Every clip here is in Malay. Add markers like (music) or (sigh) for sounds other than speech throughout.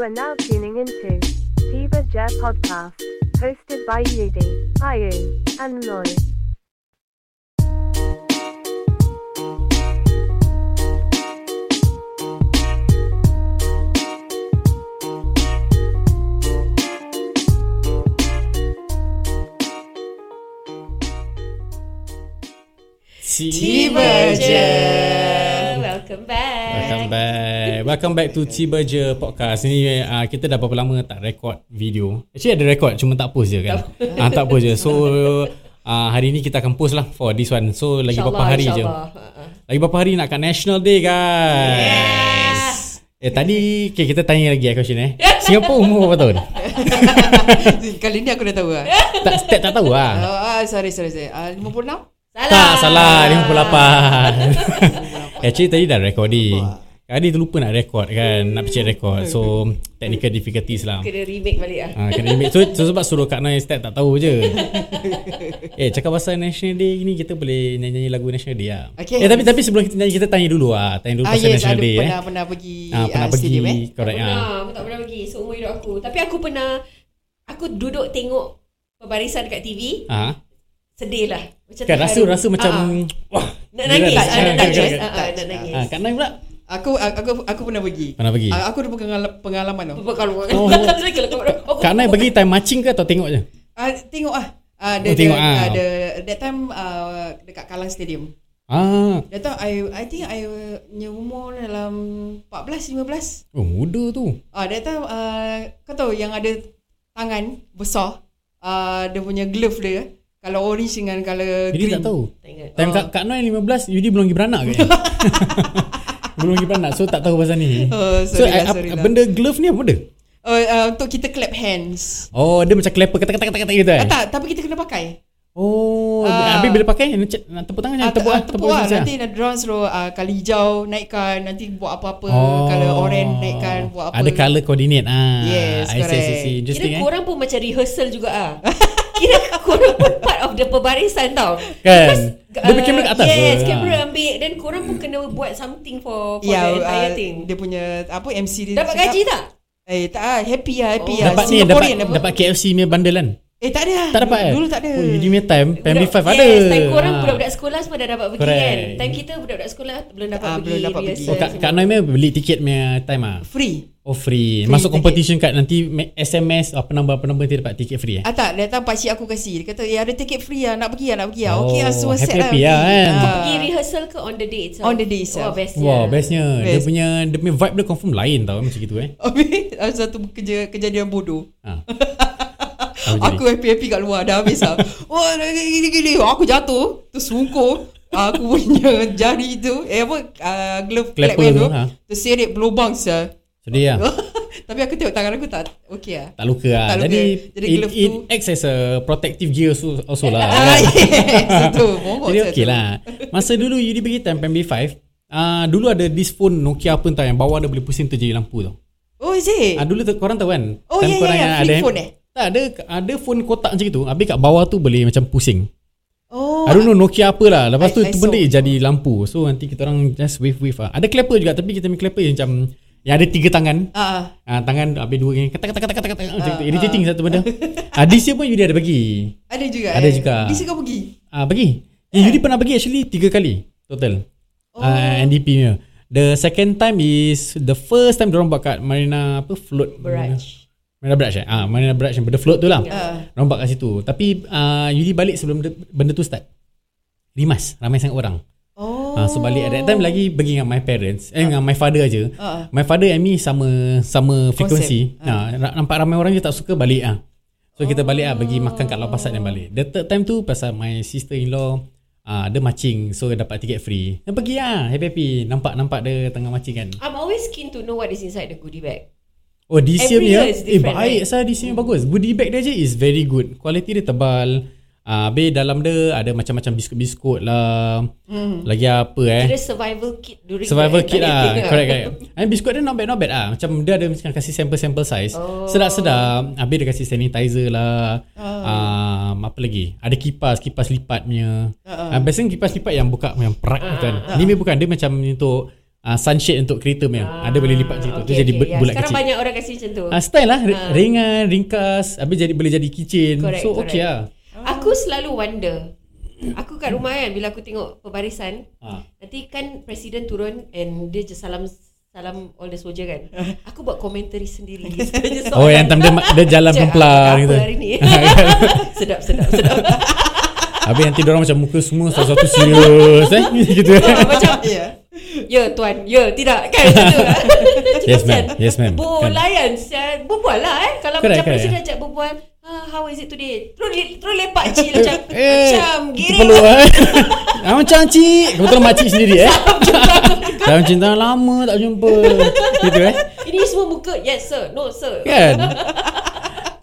are now tuning into Tiba Jer Podcast, hosted by Yudi, Ayun, and Loy. Tiba je. Welcome back. Welcome back. Welcome back to je podcast. Ni uh, kita dah berapa lama tak record video. Actually ada record cuma tak post je kan. Ah uh, tak post je. So uh, hari ni kita akan post lah for this one. So lagi berapa hari je. Lagi berapa hari nak kat National Day guys. Yes. Eh tadi okay, kita tanya lagi eh question eh. (laughs) Singapura umur berapa tahun? (laughs) Kali ni aku dah tahu lah. tak step tak tahu lah. Uh, ah, sorry, sorry, sorry. Uh, 56? Salah. Tak salah 58 (laughs) Actually tadi dah recording Tadi tu lupa nak record kan Nak pecah record So technical difficulties lah Kena remake balik lah. Ha, kena remake. So, so sebab suruh Kak Noi start tak tahu je (laughs) Eh cakap pasal National Day ni Kita boleh nyanyi lagu National Day lah Okay. Eh tapi tapi sebelum kita nyanyi Kita tanya dulu lah Tanya dulu Ah, pasal yes, National Day pernah, eh pernah pergi Ah, Pernah ah, pergi stadium, eh? Correct pernah, ah. aku tak pernah pergi seumur hidup aku. Tapi aku pernah, aku duduk tengok pembarisan dekat TV, Ah, sedih lah. Macam Kan rasa rasa macam Ah, Wah nak nangis, touch, ah, kan, nak kan, nangis, kan. ah, ah, nak nangis. Ah, Kak Noi pula Aku, aku aku pernah pergi. Pernah pergi Ah, aku ada pengal- pengalaman tau. Kalau Oh. (laughs) Kak Noi pergi time marching ke Atau tengok je Ah, tengok ah. Ah, Oh, tengok ah. Ada that time ah, dekat Kallang Stadium. Ah, That time I I think I punya umur dalam 14 15. Oh muda tu Ah, that time ah, kau tahu yang ada tangan besar. Ah, dia punya glove dia. Kalau orange dengan color Jadi green. tak tahu Tak ingat. Time Kak, Kak Noi 15 Yudi belum pergi beranak ke (laughs) Belum pergi beranak So tak tahu pasal ni Oh, So sorry lah, uh, sorry lah. benda glove ni apa benda Oh, uh, untuk kita clap hands. Oh dia macam clapper Kata-kata-kata gitu eh Ah, tak, tapi kita kena pakai. Oh Ah. Habis bila pakai Nak, tepuk tangan Jangan tepuk ah, ah, tepuk lah. saja. Nanti nak draw suruh uh, kali hijau naikkan. Nanti buat apa-apa. Oh. Color orange naikkan. Buat apa. Ada colour coordinate ah. Yes, I see, see, see. correct. Interesting Kira eh korang pun macam rehearsal juga ah. (laughs) Kira korang pun part of the pembarisan tau. Kan Because, Dia punya kamera kat atas Yes, kamera Ah. ambil dan korang pun kena buat something for for Ya, the entire uh, thing. dia punya apa MC dia Dapat cakap, gaji tak? Eh tak ah, happy lah, happy Oh. lah. Dapat ni dapat, dapat KFC punya bundle kan Eh tak ada. Tak dapat eh Dulu tak ada. Oh Yudi punya time Family Budak- 5 ada Yes, time korang Ah. budak-budak sekolah semua dah dapat pergi Correct. kan. Time kita budak-budak sekolah belum dapat Ah, pergi. belum dapat pergi. Oh Kak, semua. Kak Noi beli tiket punya time ah Free. Oh free, Free Masuk ticket. competition kat nanti SMS apa number apa number nanti dapat tiket free eh. Ah tak, datang pakcik aku kasih. Dia kata, "Eh ada tiket free lah, nak pergi lah, nak pergi lah." Oh, Okey lah, so set happy-happy lah. lah pergi. kan. Ah. Pergi rehearsal ke on the day itself? On the day itself. Oh, best Wow, bestnya. Dia Best. punya dia punya vibe dia confirm lain tau macam gitu eh. (laughs) Habis ada satu kerja, kejadian bodoh. (laughs) Aku happy-happy kat luar dah habis lah. Oh, gini-gini. Aku jatuh. Terus sungkur. Aku punya (laughs) jari tu. Eh apa? Uh, glove Clapper clap tu, tu. ha. Terseret berlubang sah. Sedih lah. (laughs) Tapi aku tengok tangan aku tak okey lah. Tak luka lah. Tak luka. Jadi, Jadi it, glove it tu- acts as a protective gear also, also lah. (laughs) Ah, yes. Itu. Jadi okey tu. lah. Masa dulu Yudi pergi time Family 5, uh, dulu ada this phone Nokia apa entah yang bawah dia boleh pusing tu jadi lampu tau. Oh, is it? Ah dulu tu, korang tahu kan? Oh, ya, ya, ya. Flip ada phone eh? Tak ada ada phone kotak macam itu. Habis kat bawah tu boleh macam pusing. Oh. I don't know Nokia apa lah Lepas tu I- I tu benda saw. jadi lampu So nanti kita orang just wave-wave lah Ada clapper juga Tapi kita punya clapper yang macam Yang ada tiga tangan Ah, ah, Tangan habis dua yang kata kata kata kata kata Macam tu Ah, Irritating satu benda (laughs) ah, This year pun Yudi ada bagi ada juga. Ada eh. juga. Sini kau pergi. ah, Bagi eh, Yudi pernah bagi actually Tiga kali Total Oh. ah, NDP punya The second time is The first time Diorang buat kat Marina Apa Float Barrage. Marina Barrage eh? ah, Marina Barrage yang benda float tu lah Ah. Diorang buat kat situ Tapi uh, Yudi balik sebelum benda tu start Rimas Ramai sangat orang Oh. Ha, so balik at that time lagi pergi dengan my parents eh dengan my father aja. Ah. My father and me sama sama frekuensi. Konsep. Ha, nampak ramai orang je tak suka balik ah. So kita balik ah pergi makan kat lau pasar dan balik. The third time tu pasal my sister in law ah dia macing so dapat tiket free. Dan pergi ah happy happy nampak nampak dia tengah macing kan. I'm always keen to know what is inside the goodie bag. Oh year Every punya eh baik right? this year bagus. Goodie bag dia je is very good. Quality dia tebal. Ah, habis dalam dia ada macam-macam biskut-biskut lah. Hmm. Lagi apa eh? Kira survival kit during Survival kit lah (laughs) Correct correct And biskut dia not bad not bad lah Macam dia ada macam kasih sample-sample size Oh. Sedap-sedap Habis dia kasih sanitizer lah um, Apa lagi Ada kipas Kipas lipat punya uh, Biasanya kipas lipat yang buka Yang perak uh, bukan Ni uh. bukan Dia macam untuk uh, sunshade untuk kereta punya. Ada boleh lipat macam tu. Tu jadi bu- ya. bulat Sekarang kecil. banyak orang kasi macam tu. Ah, style lah. Ah. Ringan, ringkas. Habis jadi boleh jadi keychain. Correct, so correct. okay lah. Aku selalu wonder. Aku kat rumah kan bila aku tengok pembarisan, Ah. nanti kan presiden turun and dia je salam salam all the soldier kan. Aku buat komentari sendiri. (laughs) Oh, yang time dia, dia jalan pelan-pelan gitu. hari ni? (laughs) (laughs) sedap, sedap, sedap. Habis nanti orang macam muka semua satu-satu serius eh. (laughs) gitu. Ah, macam, Ya. ya tuan, ya tidak. Kan (laughs) macam tu. Yes, ma'am. Yes, ma'am. Bu Kan. layan, saya berbual lah eh. Kalau Correct, macam correct. presiden ajak berbual, ah, how is it today? Terus, terus lepak cik (laughs) macam, Eh, macam giring. perlu eh. ah, macam cik. Kebetulan makcik sendiri eh. Dalam cinta lama tak jumpa. gitu eh. Ini semua muka, yes sir, no sir. Kan?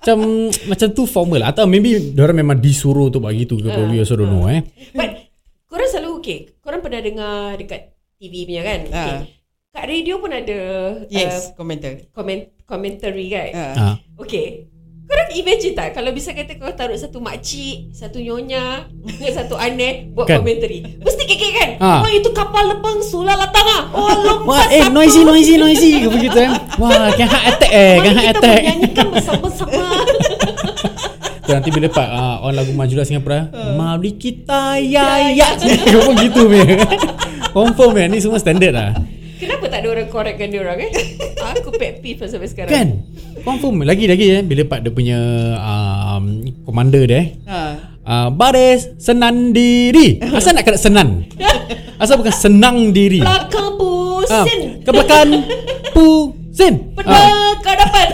Macam macam tu formal atau maybe orang memang disuruh untuk buat gitu ke uh, we also don't know eh. But korang selalu okay. Korang pernah dengar dekat TV punya kan? Okay. Ah. Kat radio pun ada Yes, uh, komentar. comment, commentary kan? Ah. Ah. Okay. Korang imagine tak kalau bisa kata kau taruh satu makcik, satu nyonya, dengan satu aneh buat Kan? commentary. Mesti kekek kan? Ah. Wah itu kapal lebang sulah latang ah. Oh (laughs) lompat Wah, eh satu. noisy noisy noisy ke begitu eh. Wah, kan heart attack eh, Mari kan heart kita attack. menyanyikan bersama-sama. Tu (laughs) nanti bila part uh, on lagu Majulah Singapura, mari kita ya ya. (laughs) Kau gitu punya. Confirm eh, ni semua standard lah. Kenapa tak ada orang correctkan dia orang eh? Aku pet peeve lah sampai sekarang. Kan? Confirm lagi lagi eh bila part dia punya um, commander dia eh. Ah. Uh, baris senan diri. Asal nak kena senan? (laughs) Asal bukan senang diri. Belakang Ah, pusin. ke belakang pusin. Ah, Benar ke depan.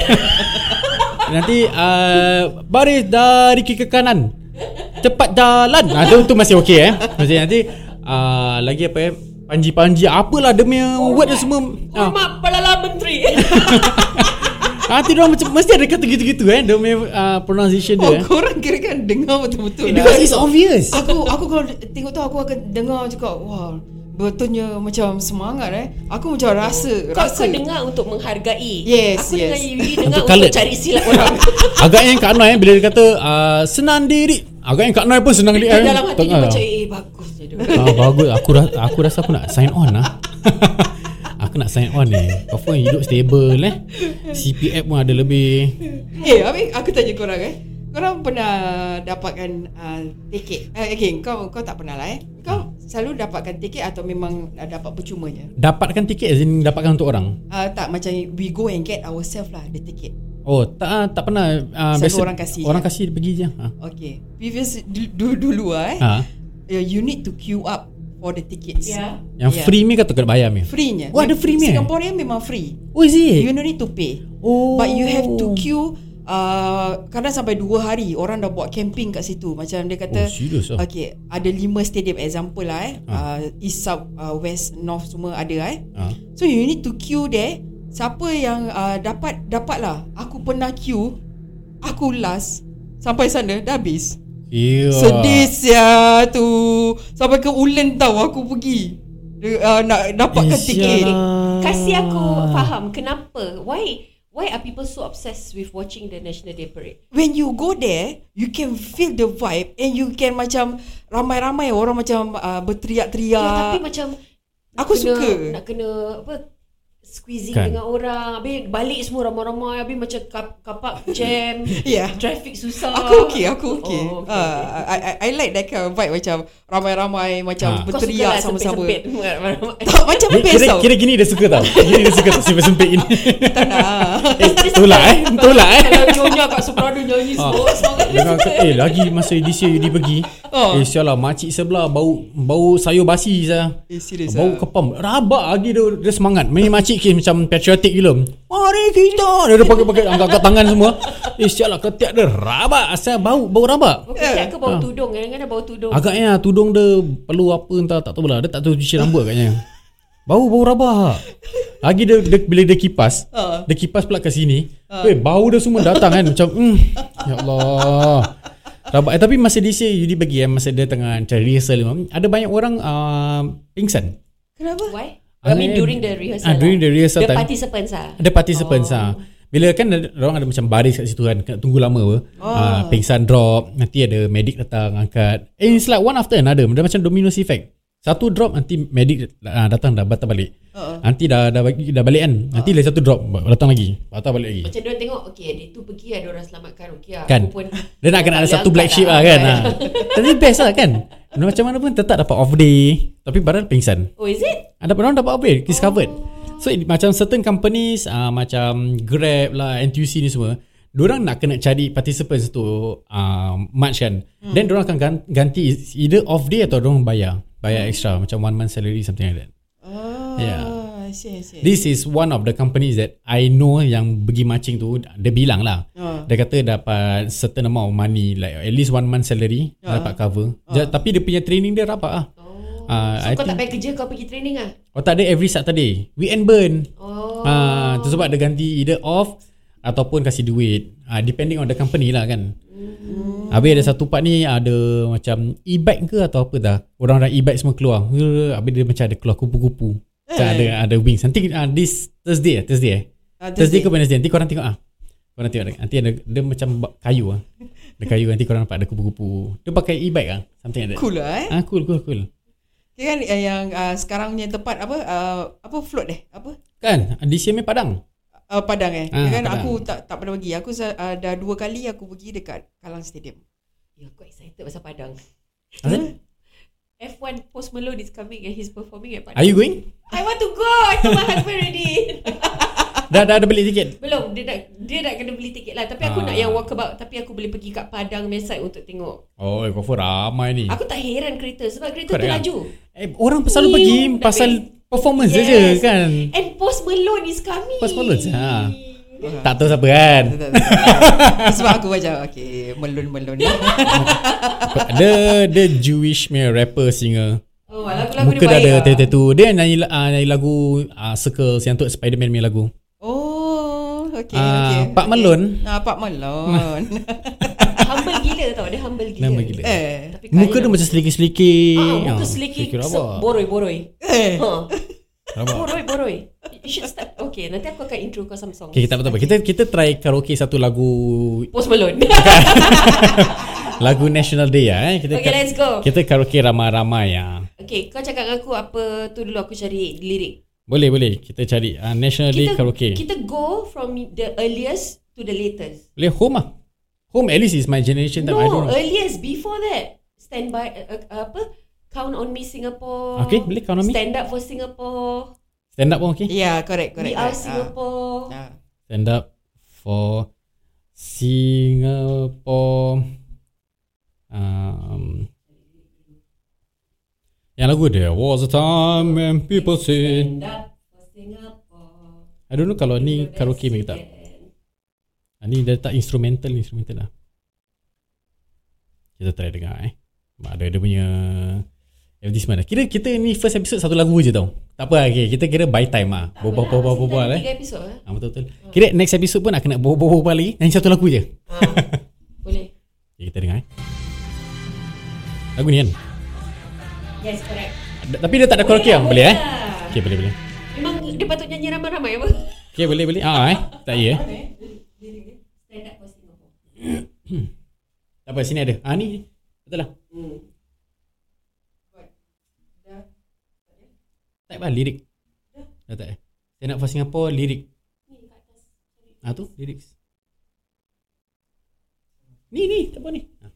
nanti uh, baris dari kiri ke kanan. Cepat jalan. Ah tu tu masih okey eh. Masih nanti uh, lagi apa eh? Panji-panji apalah dia punya word dia semua. Ah, Hormat Perdana Menteri. (laughs) nanti dia macam mesti ada kata gitu-gitu eh. Dia punya uh, pronunciation Oh, dia. eh. korang kira kan dengar betul-betul Because it's obvious. Aku aku kalau tengok tu aku akan dengar cakap wah betulnya macam semangat eh. Aku macam rasa Kau, rasa. kau dengar untuk menghargai. Yes, Aku yes. dengar Yuri dengar Untuk untuk, cari silap orang. (laughs) Agaknya yang Kak Noi eh, bila dia kata uh, senang diri. Agaknya Kak Noi pun senang diri. Dia eh. dalam hati dia macam eh bagus je. Ah, bagus. Aku rasa, aku rasa aku nak sign on lah. (laughs) aku nak sign on ni. Kau pun hidup stable eh. CPF pun ada lebih. Eh, habis aku tanya korang eh. Korang pernah dapatkan uh, tiket? Eh, okay, kau kau tak pernah lah eh. Kau selalu dapatkan tiket atau memang uh, dapat percumanya? Dapatkan tiket as in dapatkan untuk orang. Uh, tak macam we go and get ourselves lah the ticket. Oh, tak ah, tak pernah uh, Selalu biasa orang kasih, Orang ya? kasih dia pergi je. Ha. Okay. Previous dulu dulu lah eh. Ha. Uh, you need to queue up for the tickets. Ya. Yang Yeah. free ni kata kena bayar ni. Free-nya. Oh, ada free ni, eh? Singaporean memang free. Oh, is it? You no need to pay. Oh. But you have to queue uh, kadang sampai dua hari orang dah buat camping kat situ macam dia kata Oh, serious ah? okay ada lima stadium example lah eh Ah. uh, east south uh, west north semua ada eh Ha. so you need to queue there siapa yang uh, dapat dapat lah aku pernah queue aku last sampai sana dah habis Yeah. sedih sia tu sampai ke Ulen tau aku pergi uh, nak dapatkan Eh, tiket sialah. Kasih aku faham kenapa. Why why are people so obsessed with watching the National Day Parade? when you go there you can feel the vibe and you can macam ramai-ramai orang macam uh, berteriak-teriak Ya, tapi macam Aku kena, suka. nak kena apa squeezing Kan. dengan orang habis balik semua ramai-ramai habis macam kap, kapak jam (laughs) Yeah. traffic susah Aku okay, aku okay. oh, okay, uh, okay. I, I, I like that kind of vibe macam ramai-ramai macam Ah. Kau berteriak suka lah sama-sama. (laughs) Tak macam best kira, tau. kira gini dia suka tau Gini dia suka tau Sempit-sempit gini (laughs) Tak nak. Eh tolak eh Tolak eh Kalau nyonya kat sebelah dia nyanyi semua Dengar kata, eh lagi masa this year Yudi pergi Oh. Eh sialah makcik sebelah Bau bau sayur basi saya. Eh, serius Bau ah? kepam Rabak lagi dia, dia semangat Main makcik kes macam patriotic gila. Mari kita. Dia ada pakai-pakai Angkat-angkat tangan semua. Eh sialah ketiak dia Rabak. Asal bau Bau rabak. Okay, ke bau Ah. tudung. Kadang-kadang bau tudung. Agaknya tudung dia Perlu apa entah Tak tahu lah. Dia tak tahu cuci rambut agaknya. Bau bau rabak. Lagi dia, dia Bila dia kipas Ah. Dia kipas pula ke sini Weh bau dia semua datang kan. Macam mm, Ya Allah. Rabak. Eh, Tapi masa say Yudi bagi eh, Masa dia tengah Cari rehearsal Ada banyak orang uh, Pingsan. Kenapa? Why? Ah, I mean during the rehearsal ah, during the rehearsal The time. participants lah Ada participants oh. Bila kan orang ada macam baris kat situ kan Kena tunggu lama apa Oh. ah, Pingsan drop Nanti ada medic datang Angkat Eh it's like one after another Dia macam dominoes effect Satu drop nanti medik uh, datang dah batal balik. Uh-uh. Nanti dah dah bagi dah balik kan. Nanti lagi satu drop datang lagi. Batal balik lagi. Macam dia tengok Okay dia tu pergi Ada orang selamatkan Okay lah Kan? Aku pun Dia nak kena ada satu black sheep lah kan. kan? Tapi best lah kan. Dan macam mana pun tetap dapat off day. Tapi badan pingsan. Oh is it? Ada orang dapat off day. Is covered. So it, macam certain companies uh, macam Grab lah, NTUC ni semua, Diorang nak kena cari participants tu uh, March kan hmm. Then diorang akan gan- ganti Either off day atau diorang bayar Bayar extra Macam one month salary Something like that Oh, Yeah. I see, I see. This is one of the companies that I know yang pergi matching tu Dia bilang lah Oh. Dia kata dapat certain amount of money Like at least one month salary Ah. Dapat cover Ja- Tapi dia punya training dia rapat lah Oh Ah, So I kau tak think- payah kerja Kau pergi training lah Oh tak ada every Saturday Weekend burn Oh Ah, tu sebab dia ganti either off ataupun kasih duit. Ah, depending on the company lah kan. Hmm. Habis ada satu part ni ada macam e-bike ke atau apa dah. Orang-orang e-bike semua keluar. Habis dia macam ada keluar kupu-kupu. Macam Eh. ada ada wings. Nanti uh, this Thursday eh? Thursday eh? Ah, Thursday ke Wednesday. Nanti korang tengok ah. Korang tengok nanti ada dia macam kayu ah. Ada kayu nanti korang nampak ada kupu-kupu. Dia pakai e-bike ah. Something like that. Cool lah eh. Ah cool cool cool. Kira kan eh, yang uh, sekarang punya tempat apa uh, apa float eh? Apa? Kan? Di sini Padang. Uh, Padang eh. Ah, kan Padang. aku tak tak pernah pergi. Aku uh, dah dua kali aku pergi dekat Kallang Stadium. Ya aku excited pasal Padang Apa? F1 Post Malone is coming And he's performing at Padang Are you going? I want to go I told my husband already (laughs) Dah dah ada beli tiket. Belum Dia nak Dia nak kena beli tiket lah Tapi aku Ah. nak yang walkabout Tapi aku boleh pergi kat Padang side Untuk tengok Oh, kau ramai ni. Aku tak heran kereta Sebab kereta Correct tu lah. laju Eh, orang selalu pergi dah pasal performance Yes. yes. je kan. And Post Malone is coming Post Malone, ha. Tak tahu siapa kan. Tak, tak, tak. Sebab aku macam okay, melon-melon (laughs) ni. dia dia Jewish punya rapper singer. Oh lagu-lagu Muka dia dah baik ada lah. tattoo. Dia nyanyi uh, nyanyi lagu uh, Circles yang untuk Spider-Man punya lagu. Oh, okay, Ah, okay. Pak okay. Melon. Ah, Pak Melon. (laughs) Humble gila tau Dia humble gila Nama gila. eh. Tapi Muka dia macam selikit-selikit. Ah, muka Ah, seliki rabak. Boroi-boroi Eh. (laughs) Rabak. Boroi-boroi You should start Okay nanti aku akan intro kau some songs Okay, tak apa-apa. Kita kita try karaoke satu lagu Post Malone (laughs) lagu National Day ya. Eh. Kita Okay let's go Kita karaoke ramai-ramai ya. Okay kau cakap dengan aku Apa tu dulu aku cari lirik Boleh boleh. Kita cari uh, National Day kita, karaoke. kita go from the earliest to the latest Boleh home ah. Home at least is my generation time. I don't No know. earliest Before that Stand by uh, uh, Apa Count on me Singapore Okay, boleh count on me. Stand up for Singapore Stand up pun okay. Yeah, correct, correct. We are correct. Singapore. Ah. Stand up for Singapore. Um, yang lagu dia was a time when people say Stand up for Singapore I don't know kalau ni karaoke ke tak. Ah, Ni dia tak instrumental instrumental lah. Kita try dengar eh. Ada dia punya advertisement lah. Kira kita ni first episode satu lagu je tau. Tak apa okay. Kita kira by time lah. Bobal bobal bobal eh. Tiga episod eh Ah, betul betul. Kira next episode pun nak kena bobal bobal lagi. Nyanyi satu lagu je. Ah, Boleh (laughs) Okay, kita dengar eh. Lagu ni kan. Yes correct D- Tapi dia tak ada karaoke lah. Boleh eh? lah. Okay boleh boleh. Memang dia patut nyanyi ramai-ramai apa Okay boleh boleh. Ah eh. Tak ya eh. Stand up for Singapore (coughs) Tak apa sini ada. Ah ni. Betul lah. hmm. Tak apa lirik. Dah tak eh. Stand up for Singapore lirik. Ah tu lirik. Ni ni tak apa ni. Ah.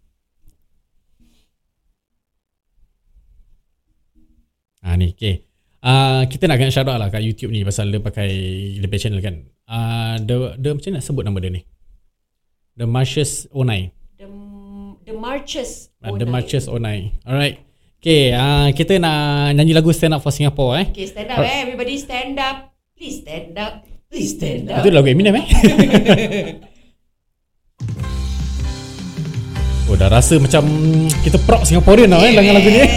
Ah ni okay. Ah kita nak kena shout out lah kat YouTube ni pasal dia pakai dia punya channel kan. Ah the the macam nak sebut nama dia ni? The Marches Onai. The The Marches Uh, the. Marches Onai. Alright. Okay, uh, kita nak nyanyi lagu Stand Up for Singapore eh. Okay stand up eh Everybody stand up Please stand up Please stand up Itu lagu Eminem eh. (laughs) oh dah rasa macam kita proud Singaporean tau eh dengan lagu ni. (laughs)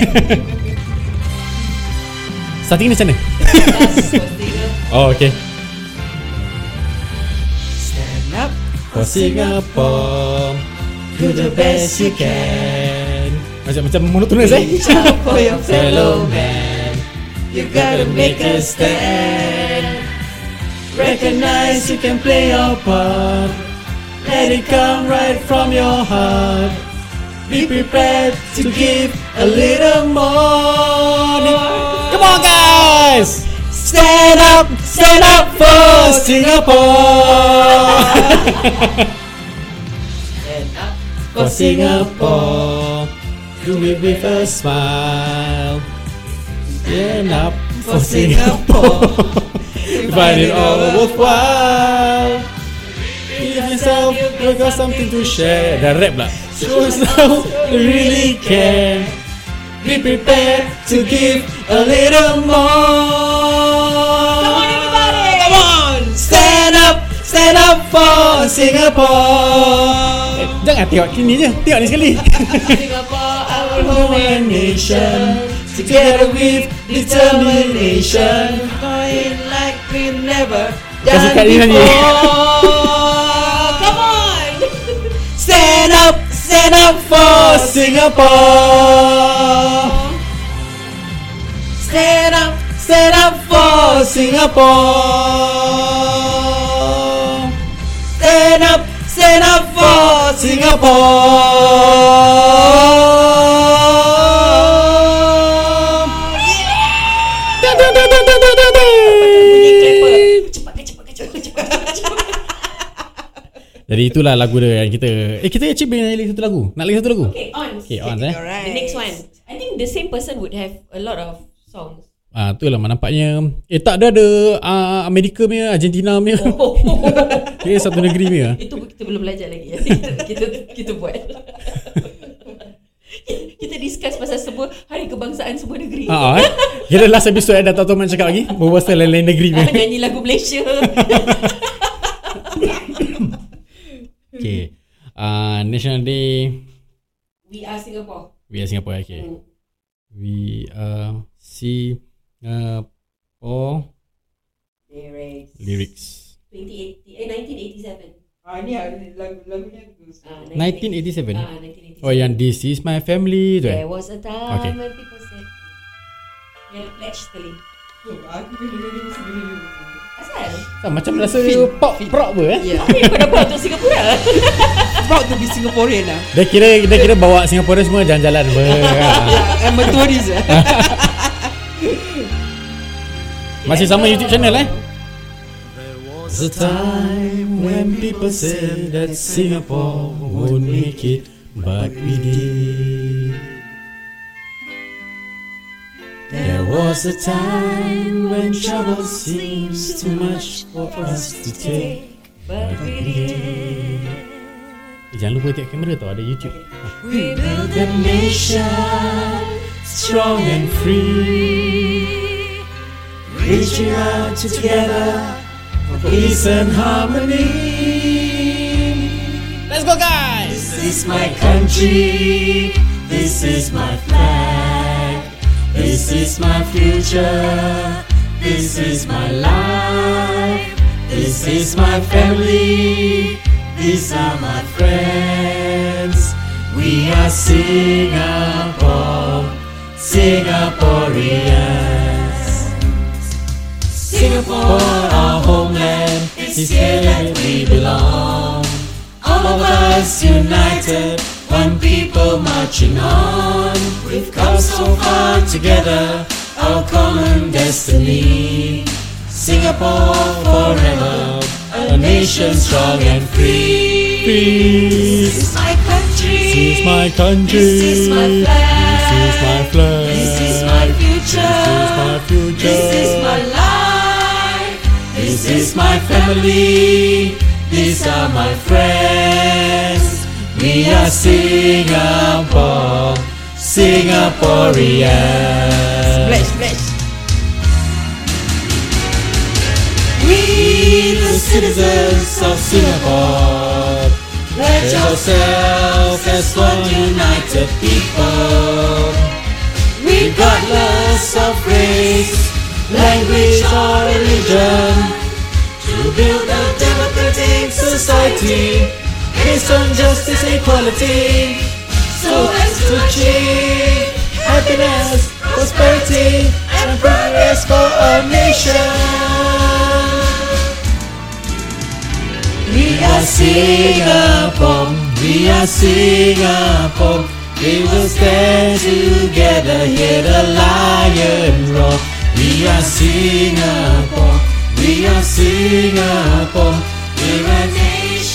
Starting ni macam mana? (laughs) Oh okay. Stand up. For Singapore, do the best you can. Macam macam monotonous eh. For your fellow man. You gotta make a stand. Recognize you can play your part. Let it come right from your heart. Be prepared to give a little more. Come on, guys! Stand up, stand up for Singapore. (laughs) And up for Singapore, it with a smile. Stand up for Singapore. (laughs) Find it all worthwhile. Give yourself, you got something to share. Dah rap lah. Show yourself (laughs) you really care. Be prepared to give a little more. Come on, everybody! Come on! Stand up, stand up for Singapore. Eh, jangan tengok kini je. Tengok ni sekali. (laughs) Singapore, home and nation, together with determination. Going like we never dia nyanyi. (laughs) Come on! (laughs) Stand up, stand up for Singapore. Stand up, stand up for Singapore. Stand up, stand up for Singapore. Jadi itulah lagu dia yang kita Eh kita actually boleh lagi satu lagu Nak lagi satu lagu Okay, on. Okay on eh Alright. The next one. I think the same person would have a lot of songs. Ah tu lah nampaknya Eh tak ada ada uh, Amerika punya Argentina punya Oh, (laughs) Dia satu negeri punya itu kita belum belajar lagi. ya. (laughs) kita, kita kita buat. (laughs) kita discuss pasal semua hari kebangsaan semua negeri. Ah, ah, eh. Kira last episode eh, dah tahu Toman cakap lagi Berbual pasal lain-lain negeri punya Nyanyi lagu Malaysia. Okay uh, National Day We are Singapore. We are Singapore okay Hmm. We are Singapore Lyrics. Lyrics 2080 eh 1987. Ah ni ah, lagu lagunya bagus. Ah, 1987 Ah, 1987. Oh yang This is my family tu eh There was a time Okay. when people said Yang pledge sekali Tu, Aku bila dia sendiri. Tak, Macam rasa pop rock apa eh Ya. Apa (laughs) yang kau dapat untuk Singapura? (laughs) Proud to be Singaporean lah. Dia kira dia kira bawa Singapura semua jalan-jalan ber. (laughs) I'm a tourist lah. Masih sama YouTube channel eh was a time when people said that Singapore won't make it, but we did. Was a time when trouble seems too much for us to take, But we did jangan lupa tengok kamera tau ada YouTube. We built a nation strong and free, reaching out together for peace and harmony. Let's go, guys! This is my country. This is my flag. This is my future. This is my life. This is my family. These are my friends. We are Singapore, Singaporeans. Singapore, our homeland, is here that we belong. All of us united, one people marching on. We've come so far together, our common destiny. Singapore forever, a nation strong and free. This is my country. This is my country. This is my flag. This is my flag. This is my future. This is my future. This is my life. This is my family. These are my friends. We are Singapore, Singaporeans. Bless, bless. We, the citizens of Singapore, pledge ourselves as one united people, regardless of race, language, or religion, to build a democratic society based on justice equality, so as to achieve happiness, prosperity, and progress for our nation. We are Singapore, we are Singapore, We will stand together, hear the lion roar. We are Singapore, we are Singapore.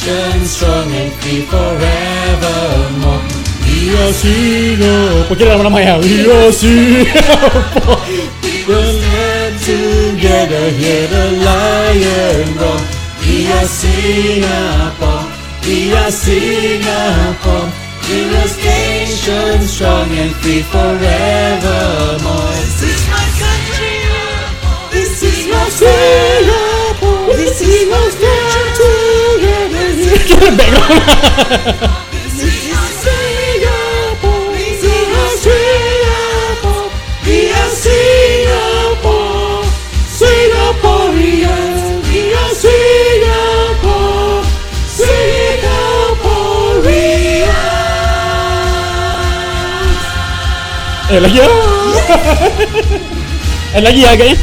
Nation strong and free forevermore. We are Singapore. Ramai-ramai ya. We are Singapore. We'll stand. We are Singapore, we are Singapore. We're a nation strong and free forevermore. Eh lagi ah. eh lagi ah agaknya.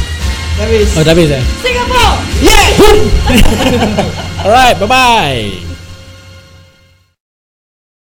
Habis. Oh dah habis eh. Singapore! Yeah. (laughs) Alright, bye bye.